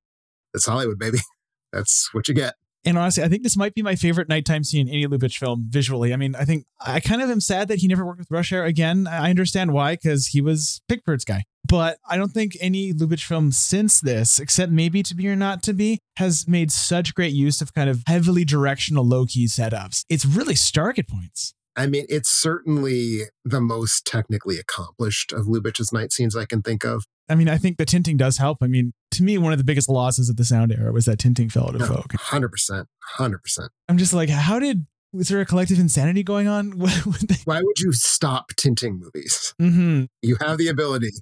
That's Hollywood, baby. That's what you get. And honestly, I think this might be my favorite nighttime scene in any Lubitsch film visually. I mean, I think I kind of am sad that he never worked with Rush Rosher again. I understand why, because he was Pickford's guy. But I don't think any Lubitsch film since this, except maybe To Be or Not to Be, has made such great use of kind of heavily directional low key setups. It's really stark at points. I mean, it's certainly the most technically accomplished of Lubitsch's night scenes I can think of. I mean, I think the tinting does help. I mean, to me, one of the biggest losses of the sound era was that tinting fell out of vogue. 100%. 100%. I'm just like, how did, was there a collective insanity going on? Why would you stop tinting movies? mm-hmm. You have the ability.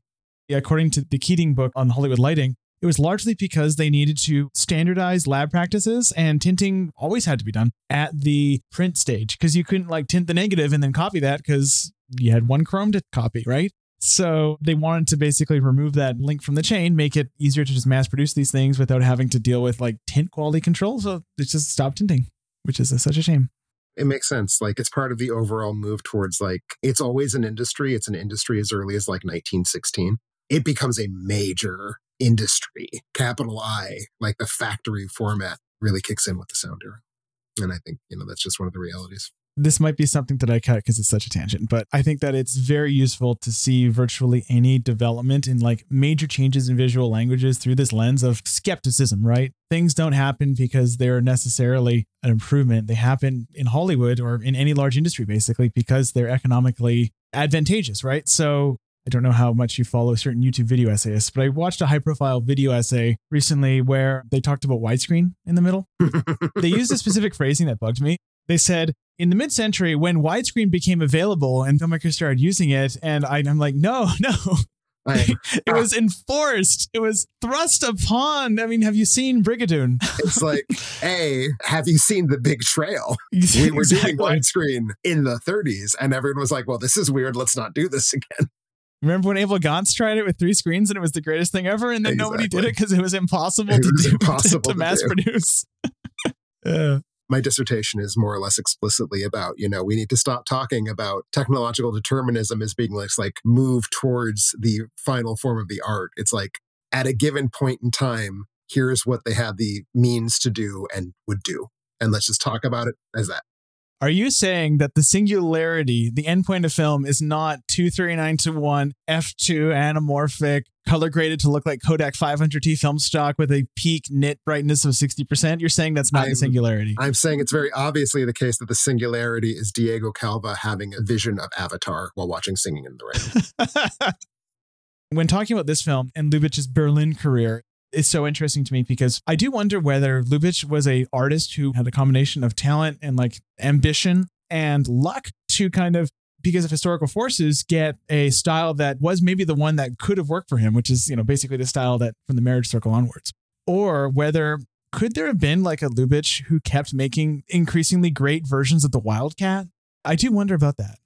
According to the Keating book on Hollywood lighting, it was largely because they needed to standardize lab practices and tinting always had to be done at the print stage because you couldn't like tint the negative and then copy that because you had one chrome to copy, right? So they wanted to basically remove that link from the chain, make it easier to just mass produce these things without having to deal with like tint quality control. So they just stopped tinting, which is such a shame. It makes sense. Like it's part of the overall move towards like it's always an industry. It's an industry as early as like 1916. It becomes a major industry, capital I, like the factory format really kicks in with the sound era. And I think, you know, that's just one of the realities. this might be something that I cut because it's such a tangent, but I think that it's very useful to see virtually any development in like major changes in visual languages through this lens of skepticism, right? Things don't happen because they're necessarily an improvement. They happen in Hollywood or in any large industry, basically, because they're economically advantageous, right? So I don't know how much you follow certain YouTube video essayists, but I watched a high profile video essay recently where they talked about widescreen in the middle they used a specific phrasing that bugged me. They said in the mid century, when widescreen became available and filmmakers started using it, and I, I'm like, no, no, it was enforced, it was thrust upon. I mean, have you seen Brigadoon? it's like, hey, have you seen the big trail? We were doing widescreen in the 30s, and everyone was like, well, this is weird. Let's not do this again. Remember when Abel Gance tried it with three screens and it was the greatest thing ever, and then nobody did it because it was impossible It to was do impossible to, to mass do. produce. Yeah. my dissertation is more or less explicitly about you know we need to stop talking about technological determinism as being like like move towards the final form of the art it's like at a given point in time here's what they had the means to do and would do and let's just talk about it as that Are you saying that the singularity, the endpoint of film, is not 239 to 1, F2 anamorphic, color graded to look like Kodak 500T film stock with a peak nit brightness of 60%? You're saying that's not I'm- the singularity. i'm saying it's very obviously the case that the singularity is diego calva having a vision of avatar while watching singing in the rain when talking about this film and Lubitsch's Berlin career, it's so interesting to me because I do wonder whether Lubitsch was a artist who had a combination of talent and like ambition and luck to kind of because of historical forces get a style that was maybe the one that could have worked for him, which is, you know, basically the style that from the marriage circle onwards. Or whether could there have been like a Lubitsch who kept making increasingly great versions of the Wildcat? I do wonder about that.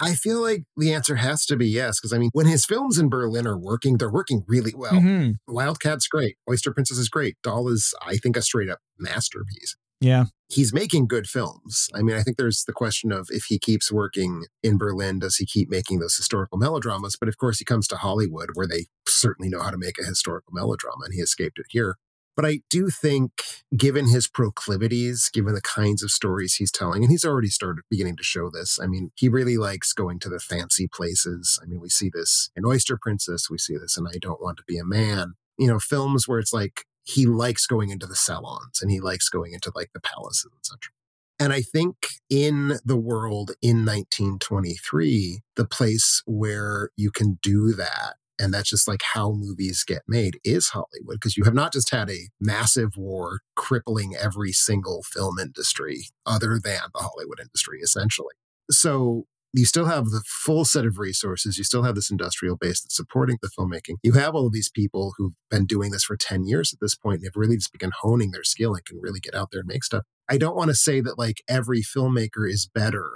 I feel like the answer has to be yes, because I mean, when his films in Berlin are working, they're working really well. Mhm. Wildcat's great. Oyster Princess is great. Doll is, I think, a straight up masterpiece. Yeah. He's making good films. I mean, I think there's the question of if he keeps working in Berlin, does he keep making those historical melodramas? But of course, he comes to Hollywood, where they certainly know how to make a historical melodrama, and he escaped it here. But I do think, given his proclivities, given the kinds of stories he's telling, and he's already started beginning to show this. I mean, he really likes going to the fancy places. I mean, we see this in Oyster Princess, we see this in I Don't Want to Be a Man. You know, films where it's like he likes going into the salons and he likes going into like the palaces and such. And I think in the world in 1923, the place where you can do that and that's just like how movies get made is Hollywood because you have not just had a massive war crippling every single film industry other than the Hollywood industry essentially. So you still have the full set of resources. You still have this industrial base that's supporting the filmmaking. You have all of these people who've been doing this for 10 years at this point and have really just begun honing their skill and can really get out there and make stuff. I don't want to say that like every filmmaker is better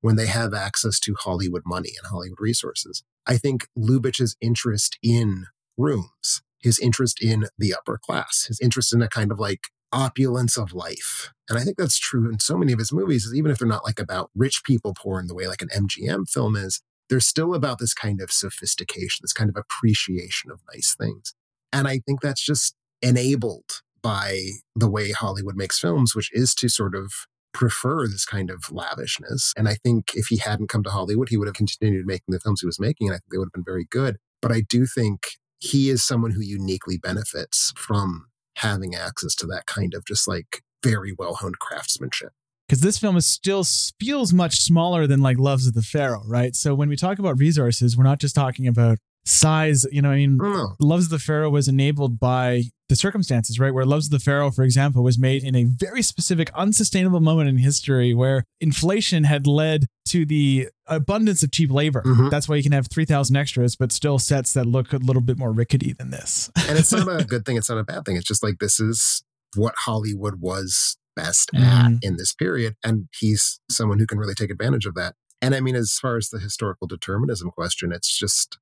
when they have access to Hollywood money and Hollywood resources. I think Lubitsch's interest in rooms, his interest in the upper class, his interest in a kind of like opulence of life. And I think that's true in so many of his movies, is even if they're not like about rich people poor in the way like an MGM film is, they're still about this kind of sophistication, this kind of appreciation of nice things. And I think that's just enabled by the way Hollywood makes films, which is to sort of prefer this kind of lavishness. And I think if he hadn't come to Hollywood, he would have continued making the films he was making, and I think they would have been very good. But I do think he is someone who uniquely benefits from having access to that kind of just like very well honed craftsmanship. because this film is still feels much smaller than like Loves of the Pharaoh, right? So when we talk about resources, we're not just talking about size. You know, I mean. Loves of the Pharaoh was enabled by the circumstances, right? Where Loves of the Pharaoh, for example, was made in a very specific, unsustainable moment in history where inflation had led to the abundance of cheap labor. Mhm. That's why you can have 3,000 extras, but still sets that look a little bit more rickety than this. And it's not a good thing, it's not a bad thing. It's just like this is what Hollywood was best at Mhm. in this period. And he's someone who can really take advantage of that. And I mean, as far as the historical determinism question, it's just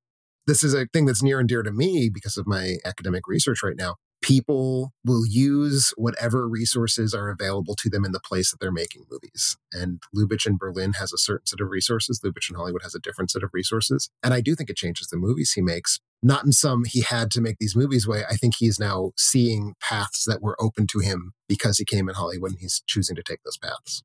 this is a thing that's near and dear to me because of my academic research right now. People will use whatever resources are available to them in the place that they're making movies. And Lubitsch in Berlin has a certain set of resources. Lubitsch in Hollywood has a different set of resources. And I do think it changes the movies he makes. Not in some he had to make these movies way. I think he is now seeing paths that were open to him because he came in Hollywood and he's choosing to take those paths.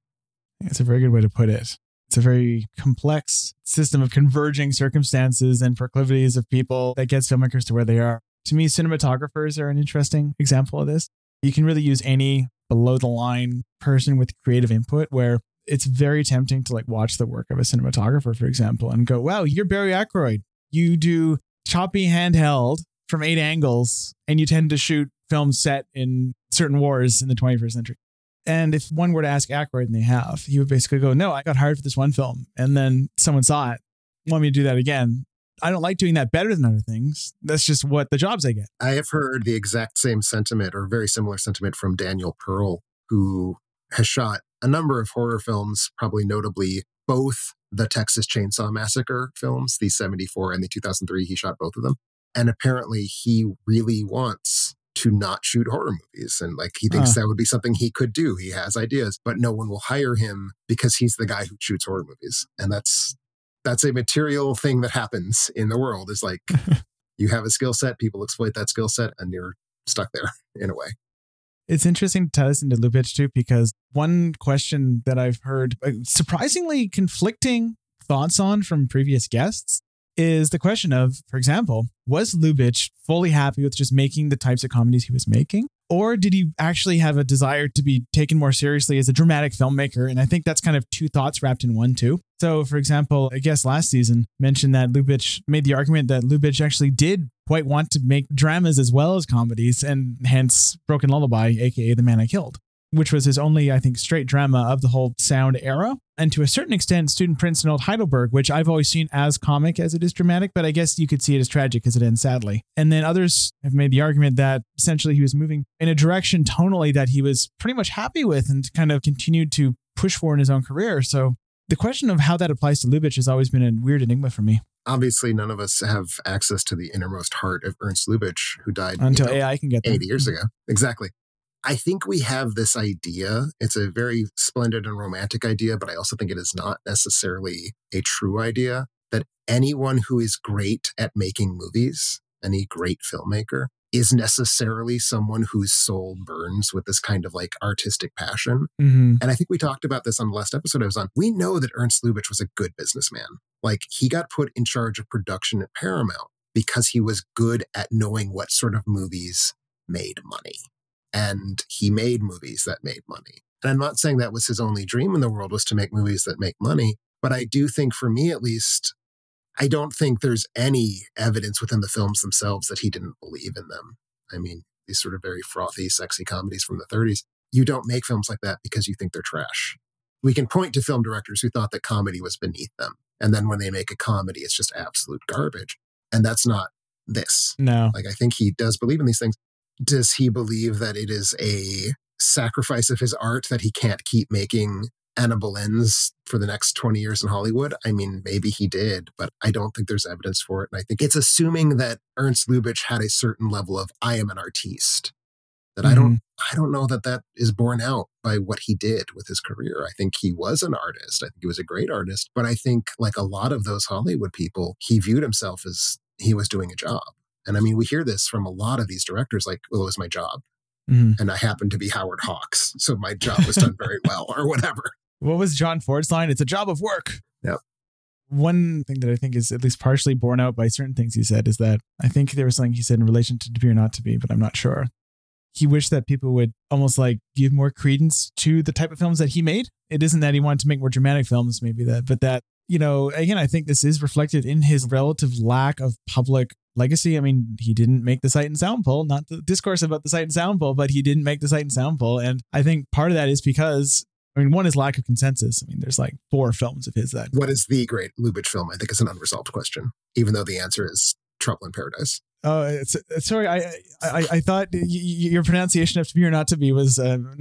It's a very good way to put it. It's a very complex system of converging circumstances and proclivities of people that gets filmmakers to where they are. To me, cinematographers are an interesting example of this. You can really use any below the line person with creative input where it's very tempting to like watch the work of a cinematographer, for example, and go, wow, you're Barry Ackroyd. You do choppy handheld from eight angles and you tend to shoot films set in certain wars in the 21st century. And if one were to ask Ackroyd, and they have, he would basically go, No, I got hired for this one film. And then someone saw it, want me to do that again. I don't like doing that better than other things. That's just what the jobs I get. I have heard the exact same sentiment or very similar sentiment from Daniel Pearl, who has shot a number of horror films, probably notably both the Texas Chainsaw Massacre films, the 74 and the 2003. He shot both of them. And apparently he really wants to not shoot horror movies. And like he thinks Huh. that would be something he could do. He has ideas, but no one will hire him because he's the guy who shoots horror movies. And that's that's a material thing that happens in the world is like you have a skill set, people exploit that skill set, and you're stuck there in a way. It's interesting to tie this into Lubitsch too, because one question that I've heard uh, surprisingly conflicting thoughts on from previous guests is the question of, for example, was Lubitsch fully happy with just making the types of comedies he was making? Or did he actually have a desire to be taken more seriously as a dramatic filmmaker? And I think that's kind of two thoughts wrapped in one, too. So, for example, I guess last season mentioned that Lubitsch made the argument that Lubitsch actually did quite want to make dramas as well as comedies, and hence Broken Lullaby, aka The Man I Killed, which was his only, I think, straight drama of the whole sound era. And to a certain extent, Student Prince and Old Heidelberg, which I've always seen as comic as it is dramatic, but I guess you could see it as tragic as it ends sadly. And then others have made the argument that essentially he was moving in a direction tonally that he was pretty much happy with and kind of continued to push for in his own career. So The question of how that applies to Lubitsch has always been a weird enigma for me Obviously, none of us have access to the innermost heart of Ernst Lubitsch, who died you until know, AI can get there. 80 years mm. ago. Exactly. I think we have this idea. It's a very splendid and romantic idea, but I also think it is not necessarily a true idea that anyone who is great at making movies, any great filmmaker, is necessarily someone whose soul burns with this kind of like artistic passion. hmm And I think we talked about this on the last episode I was on. We know that Ernst Lubitsch was a good businessman. Like he got put in charge of production at Paramount because he was good at knowing what sort of movies made money. And he made movies that made money. And I'm not saying that was his only dream in the world was to make movies that make money, but I do think for me at least, I don't think there's any evidence within the films themselves that he didn't believe in them. I mean, these sort of very frothy, sexy comedies from the 30s, you don't make films like that because you think they're trash. We can point to film directors who thought that comedy was beneath them. And then when they make a comedy, it's just absolute garbage. And that's not this. No. Like, I think he does believe in these things. Does he believe that it is a sacrifice of his art that he can't keep making Anna Boleyn's for the next 20 years in Hollywood? I mean, maybe he did, but I don't think there's evidence for it. And I think it's assuming that Ernst Lubitsch had a certain level of I am an artiste. That I don't mm-hmm. I don't know that that is borne out by what he did with his career. I think he was an artist. I think he was a great artist, but I think like a lot of those Hollywood people, he viewed himself as he was doing a job. And I mean, we hear this from a lot of these directors like, well, it was my job. Mhm. And I happened to be Howard Hawks. So my job was done very well or whatever. What was John Ford's line? It's a job of work. Yep. One thing that I think is at least partially borne out by certain things he said is that I think there was something he said in relation to To Be or Not to Be, but I'm not sure. He wished that people would almost like give more credence to the type of films that he made. It isn't that he wanted to make more dramatic films, maybe that, but that, you know, again, I think this is reflected in his relative lack of public legacy. I mean, he didn't make the Sight and Sound poll, not the discourse about the Sight and Sound poll, but he didn't make the Sight and Sound poll. And I think part of that is because I mean, one is lack of consensus. I mean, there's like four films of his that. What is the great Lubitsch film? I think is an unresolved question, even though the answer is Trouble in Paradise. Oh, it's, it's- sorry. I, I I thought y- y- your pronunciation of to be or not to be was, um,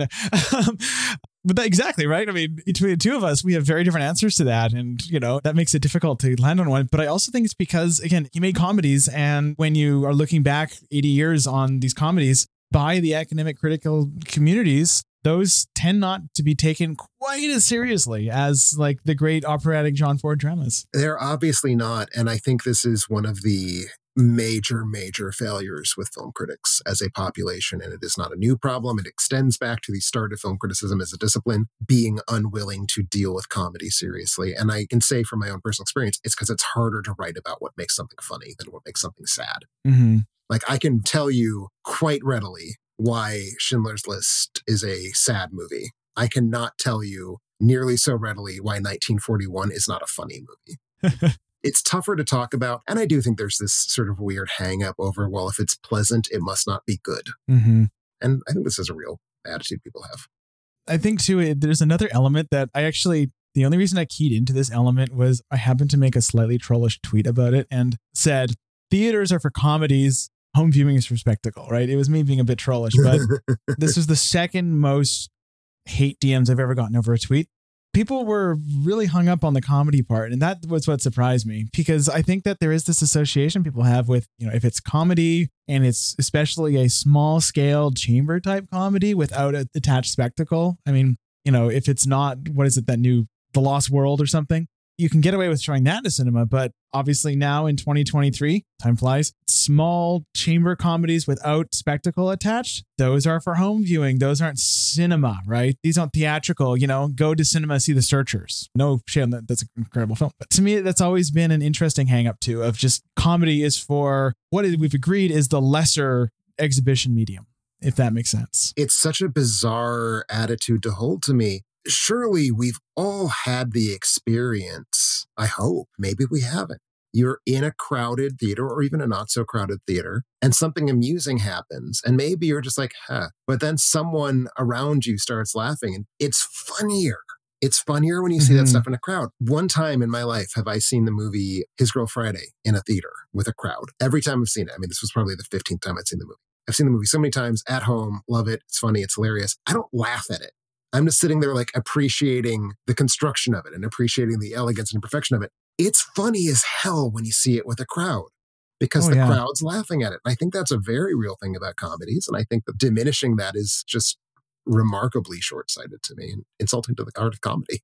but that, exactly right. I mean, between the two of us, we have very different answers to that, and you know that makes it difficult to land on one. But I also think it's because again, he made comedies, and when you are looking back 80 years on these comedies by the academic critical communities, those tend not to be taken quite as seriously as like the great operatic John Ford dramas. They're obviously not. And I think this is one of the major, major failures with film critics as a population. And it is not a new problem. It extends back to the start of film criticism as a discipline, being unwilling to deal with comedy seriously. And I can say from my own personal experience, it's because it's harder to write about what makes something funny than what makes something sad. Mm-hmm. Like I can tell you quite readily why Schindler's List is a sad movie. I cannot tell you nearly so readily why 1941 is not a funny movie. it's tougher to talk about. And I do think there's this sort of weird hang up over, well, if it's pleasant, it must not be good. Mm-hmm. And I think this is a real attitude people have. I think too, there's another element that I actually, the only reason I keyed into this element was I happened to make a slightly trollish tweet about it and said, theaters are for comedies, home viewing is for spectacle, right? It was me being a bit trollish, but this was the second most hate DMs I've ever gotten over a tweet. People were really hung up on the comedy part, and that was what surprised me because I think that there is this association people have with, you know, if it's comedy and it's especially a small scale chamber type comedy without a attached spectacle. I mean, you know, if it's not, what is it, that new The Lost World or something, you can get away with showing that in cinema. But obviously now in 2023, time flies, small chamber comedies without spectacle attached, those are for home viewing. Those aren't cinema, right? These aren't theatrical. You know, go to cinema, see The Searchers. No shame, that that's an incredible film. But to me, that's always been an interesting hang up too of just comedy is for what we've agreed is the lesser exhibition medium, if that makes sense. it's such a bizarre attitude to hold to me. Surely we've all had the experience. I hope. Maybe we haven't. You're in a crowded theater or even a not so crowded theater, and something amusing happens. And maybe you're just like, huh. But then someone around you starts laughing, and it's funnier. It's funnier when you see that Mhm. stuff in a crowd. One time in my life have I seen the movie His Girl Friday in a theater with a crowd. Every time I've seen it, I mean, this was probably the 15th time I'd seen the movie. I've seen the movie so many times at home, love it. It's funny, it's hilarious. I don't laugh at it. I'm just sitting there like appreciating the construction of it and appreciating the elegance and perfection of it. It's funny as hell when you see it with a crowd because Oh, the yeah. crowd's laughing at it. And I think that's a very real thing about comedies. And I think that diminishing that is just remarkably short sighted to me and insulting to the art of comedy.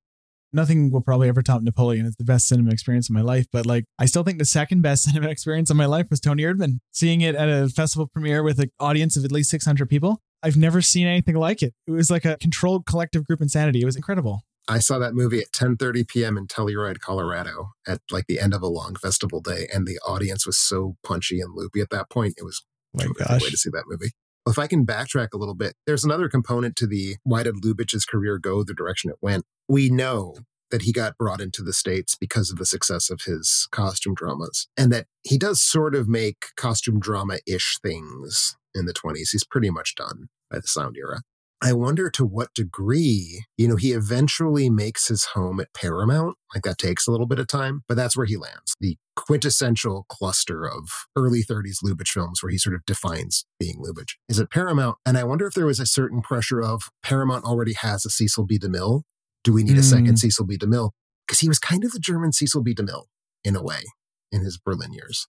Nothing will probably ever top Napoleon. It's the best cinema experience of my life. But like, I still think the second best cinema experience of my life was Toni Erdmann. Seeing it at a festival premiere with an audience of at least 600 people. I've never seen anything like it. It was like a controlled collective group insanity. It was incredible. I saw that movie at 10:30 p.m. in Telluride, Colorado, at like the end of a long festival day, and the audience was so punchy and loopy at that point. It was Oh my gosh. way to see that movie. If I can backtrack a little bit, there's another component to the why did Lubitsch's career go the direction it went? We know that he got brought into the States because of the success of his costume dramas, and that he does sort of make costume drama ish things in the 20s. He's pretty much done by the sound era. I wonder to what degree, you know, he eventually makes his home at Paramount. Like that takes a little bit of time, but that's where he lands. The quintessential cluster of early 30s Lubitsch films where he sort of defines being Lubitsch is at Paramount. And I wonder if there was a certain pressure of Paramount already has a Cecil B. DeMille. Do we need a second Mm. Cecil B. DeMille? Because he was kind of the German Cecil B. DeMille in a way in his Berlin years.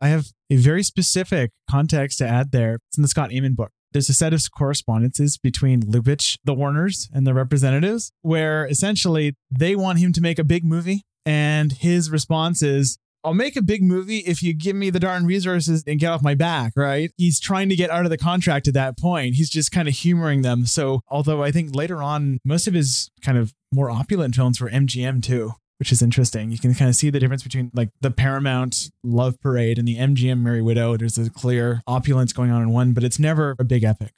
I have a very specific context to add there. It's in the Scott Eyman book. There's a set of correspondences between Lubitsch, the Warners, and the representatives, where essentially they want him to make a big movie. And his response is, I'll make a big movie if you give me the darn resources and get off my back, right? He's trying to get out of the contract at that point. He's just kind of humoring them. So, although I think later on, most of his kind of more opulent films were MGM too which is interesting. You can kind of see the difference between like the Paramount Love Parade and the MGM Merry Widow. There's a clear opulence going on in one, but it's never a big epic.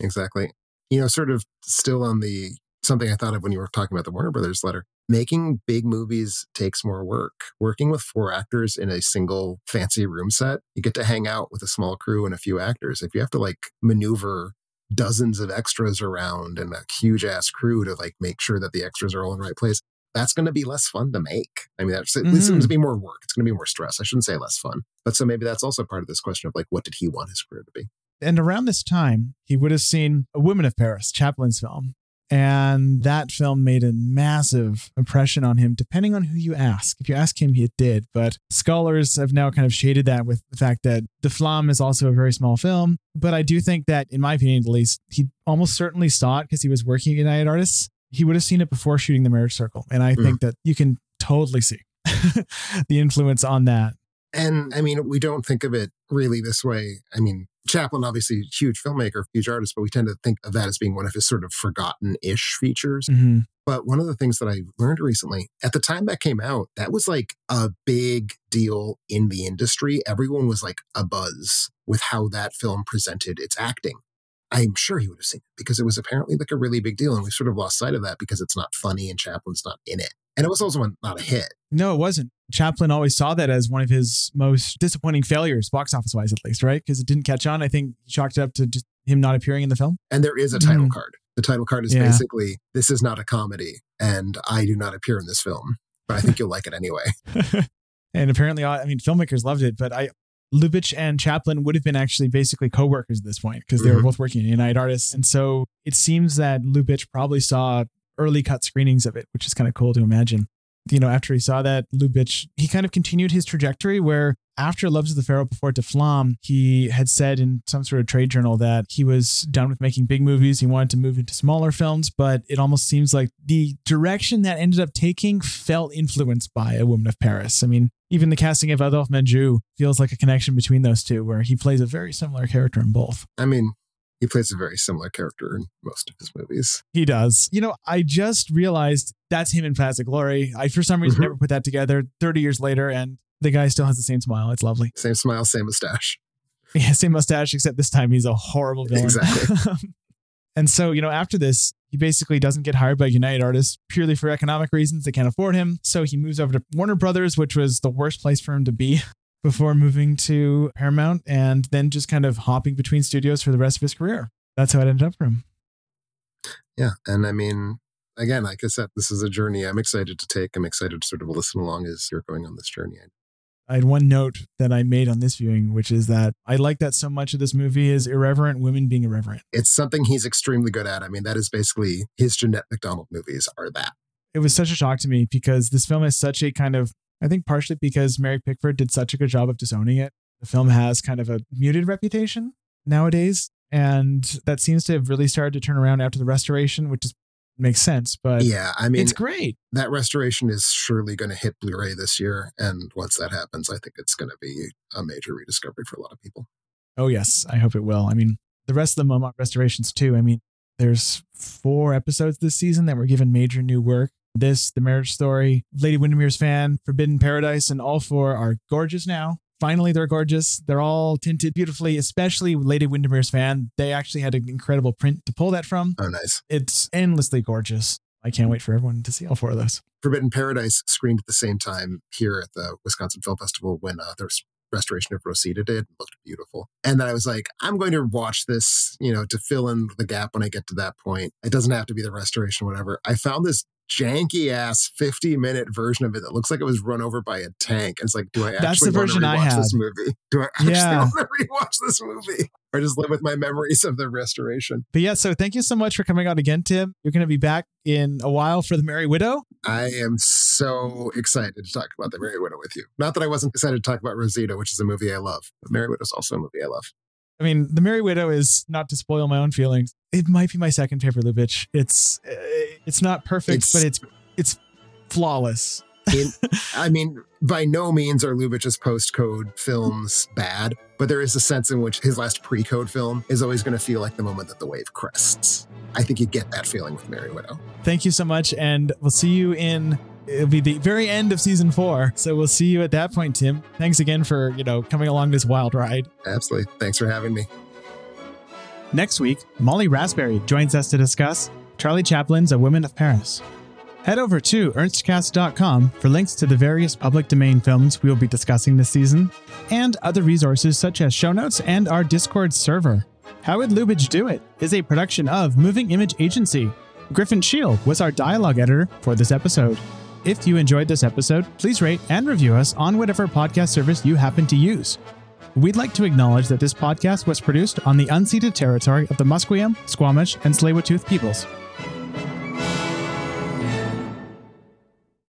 Exactly. You know, sort of still on the something I thought of when you were talking about the Warner Brothers letter. Making big movies takes more work. Working with four actors in a single fancy room set, you get to hang out with a small crew and a few actors. If you have to like maneuver dozens of extras around and a huge ass crew to like make sure that the extras are all in the right place, that's going to be less fun to make. I mean, that's at least it's going to mm-hmm. be more work. It's going to be more stress. I shouldn't say less fun. But so maybe that's also part of this question of like, what did he want his career to be? And around this time, he would have seen A Woman of Paris, Chaplin's film. And that film made a massive impression on him, depending on who you ask. If you ask him, it did. But scholars have now kind of shaded that with the fact that The Flamme is also a very small film. But I do think that, in my opinion at least, he almost certainly saw it because he was working at United Artists. He would have seen it before shooting The Marriage Circle. And I think that you can totally see the influence on that. And I mean, we don't think of it really this way. I mean, Chaplin, obviously, huge filmmaker, huge artist, but we tend to think of that as being one of his sort of forgotten ish features. Mhm. But one of the things that I learned recently, at the time that came out, that was like a big deal in the industry. Everyone was like a buzz with how that film presented its acting. I'm sure he would have seen it because it was apparently like a really big deal. And we sort of lost sight of that because it's not funny and Chaplin's not in it. And it was also not a hit. No, it wasn't. Chaplin always saw that as one of his most disappointing failures, box office wise, at least, right? Because it didn't catch on. I think he chalked it up to just him not appearing in the film. And there is a title Mhm. card. The title card is Yeah. basically this is not a comedy and I do not appear in this film, but I think you'll like it anyway. and apparently, I mean, filmmakers loved it, but I. Lubitsch and Chaplin would have been actually basically co-workers at this point because they were Mhm. both working at United Artists, and so it seems that Lubitsch probably saw early cut screenings of it, which is kind of cool to imagine. You know, after he saw that, Lubitsch he kind of continued his trajectory where after Loves of the Pharaoh before De Flamme, he had said in some sort of trade journal that he was done with making big movies. He wanted to move into smaller films, but it almost seems like the direction that ended up taking felt influenced by A Woman of Paris. I mean, even the casting of Adolphe Menjou feels like a connection between those two, where he plays a very similar character in both. I mean, he plays a very similar character in most of his movies. He does. You know, I just realized that's him in Paths of Glory. I, for some reason, Mhm. never put that together 30 years later, and the guy still has the same smile. It's lovely. Same smile, same mustache. Yeah, same mustache, except this time he's a horrible villain. Exactly. and so, you know, after this, he basically doesn't get hired by United Artists purely for economic reasons. They can't afford him. So he moves over to Warner Brothers, which was the worst place for him to be before moving to Paramount and then just kind of hopping between studios for the rest of his career. That's how it ended up for him. Yeah. And I mean, again, like I said, this is a journey I'm excited to take. I'm excited to sort of listen along as you're going on this journey. I had one note that I made on this viewing, which is that I like that so much of this movie is irreverent women being irreverent. It's something he's extremely good at. I mean, that is basically his Jeanette MacDonald movies are that. It was such a shock to me because this film is such a kind of, I think partially because Mary Pickford did such a good job of disowning it. The film has kind of a muted reputation nowadays. And that seems to have really started to turn around after the restoration, which is makes sense. But Yeah, I mean, it's great. that restoration is surely going to hit Blu-ray this year, and once that happens, I think it's going to be a major rediscovery for a lot of people. Oh yes, I hope it will. I mean, the rest of the MoMA restorations too. I mean, there's four episodes this season that were given major new work. This, The Marriage Story, Lady Windermere's Fan, Forbidden Paradise, and all four are gorgeous now. Finally, they're gorgeous. They're all tinted beautifully, especially Lady Windermere's Fan. They actually had an incredible print to pull that from. Oh, nice. It's endlessly gorgeous. I can't wait for everyone to see all four of those. Forbidden Paradise screened at the same time here at the Wisconsin Film Festival when uh, restoration of Rosita did. It looked beautiful. And then I was like, I'm going to watch this, you know, to fill in the gap when I get to that point. It doesn't have to be the restoration, whatever. I found this janky ass 50 minute version of it that looks like it was run over by a tank. And it's like, do I actually That's the want to version I rewatch this movie? Do I actually Yeah. want to rewatch this movie? Or just live with my memories of the restoration? But yeah, so thank you so much for coming on again, Tim. You're going to be back in a while for The Merry Widow. I am so excited to talk about the Merry Widow with you. Not that I wasn't excited to talk about Rosita, which is a movie I love, but Merry Widow is also a movie I love. I mean, The Merry Widow is not to spoil my own feelings. It might be my second favorite Lubitsch. It's uh, it's not perfect, It's- but it's it's flawless. In, I mean, by no means are Lubitsch's post-code films bad, but there is a sense in which his last pre-code film is always going to feel like the moment that the wave crests. I think you get that feeling with Merry Widow. Thank you so much, and we'll see you in. It'll be the very end of season four, so we'll see you at that point, Tim. Thanks again for you know coming along this wild ride. Absolutely. Thanks for having me. Next week, Molly Rasberry joins us to discuss Charlie Chaplin's A Woman of Paris. Head over to ernstcast.com for links to the various public domain films we will be discussing this season, and other resources such as show notes and our Discord server. How Would Lubitsch Do It is a production of Moving Image Agency. Griffin Shield was our dialogue editor for this episode. If you enjoyed this episode, please rate and review us on whatever podcast service you happen to use. We'd like to acknowledge that this podcast was produced on the unceded territory of the Musqueam, Squamish, and tsleil peoples.